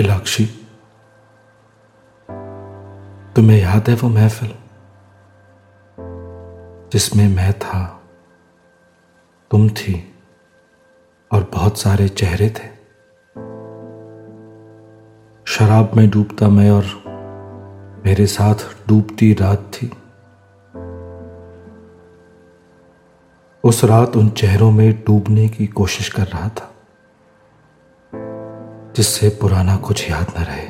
इलाक्षी। तुम्हें याद है वो महफिल? जिसमें मैं था, तुम थी, और बहुत सारे चेहरे थे। शराब में डूबता मैं और मेरे साथ डूबती रात थी। उस रात उन चेहरों में डूबने की कोशिश कर रहा था। जिससे पुराना कुछ याद न रहे।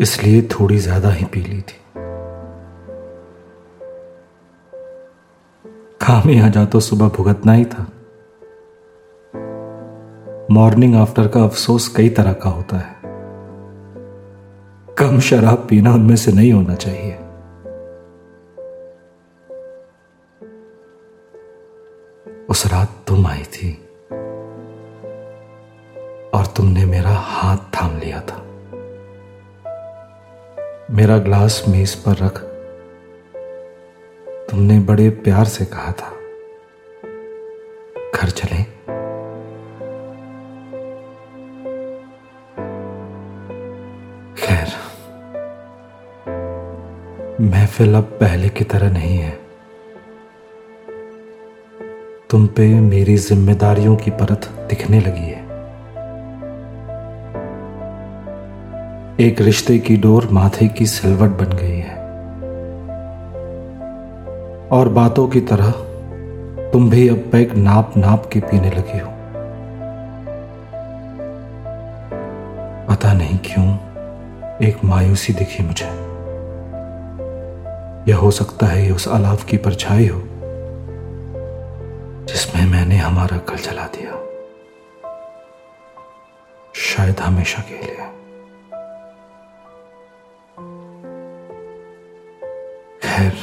इसलिए थोड़ी ज़्यादा ही पी ली थी। काम ही आ जा तो सुबह भुगतना ही था। मॉर्निंग आफ्टर का अफसोस कई तरह का होता है। कम शराब पीना उनमें से नहीं होना चाहिए। उस रात तुम आई थी। तुमने मेरा हाथ थाम लिया था। मेरा ग्लास मेज पर रख, तुमने बड़े प्यार से कहा था, घर चले। खैर, महफिल अब पहले की तरह नहीं है। तुम पे मेरी जिम्मेदारियों की परत दिखने लगी है। एक रिश्ते की डोर माथे की सिलवट बन गई है। और बातों की तरह तुम भी अब पैक नाप नाप के पीने लगी हो। पता नहीं क्यों एक मायूसी दिखी मुझे। यह हो सकता है उस अलाव की परछाई हो, जिसमें मैंने हमारा कल जला दिया। शायद हमेशा के लिए। खैर,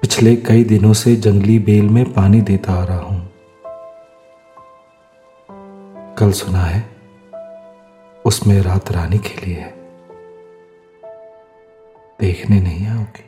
पिछले कई दिनों से जंगली बेल में पानी देता आ रहा हूँ। कल सुना है, उसमें रात रानी खेली है। देखने नहीं आओगी।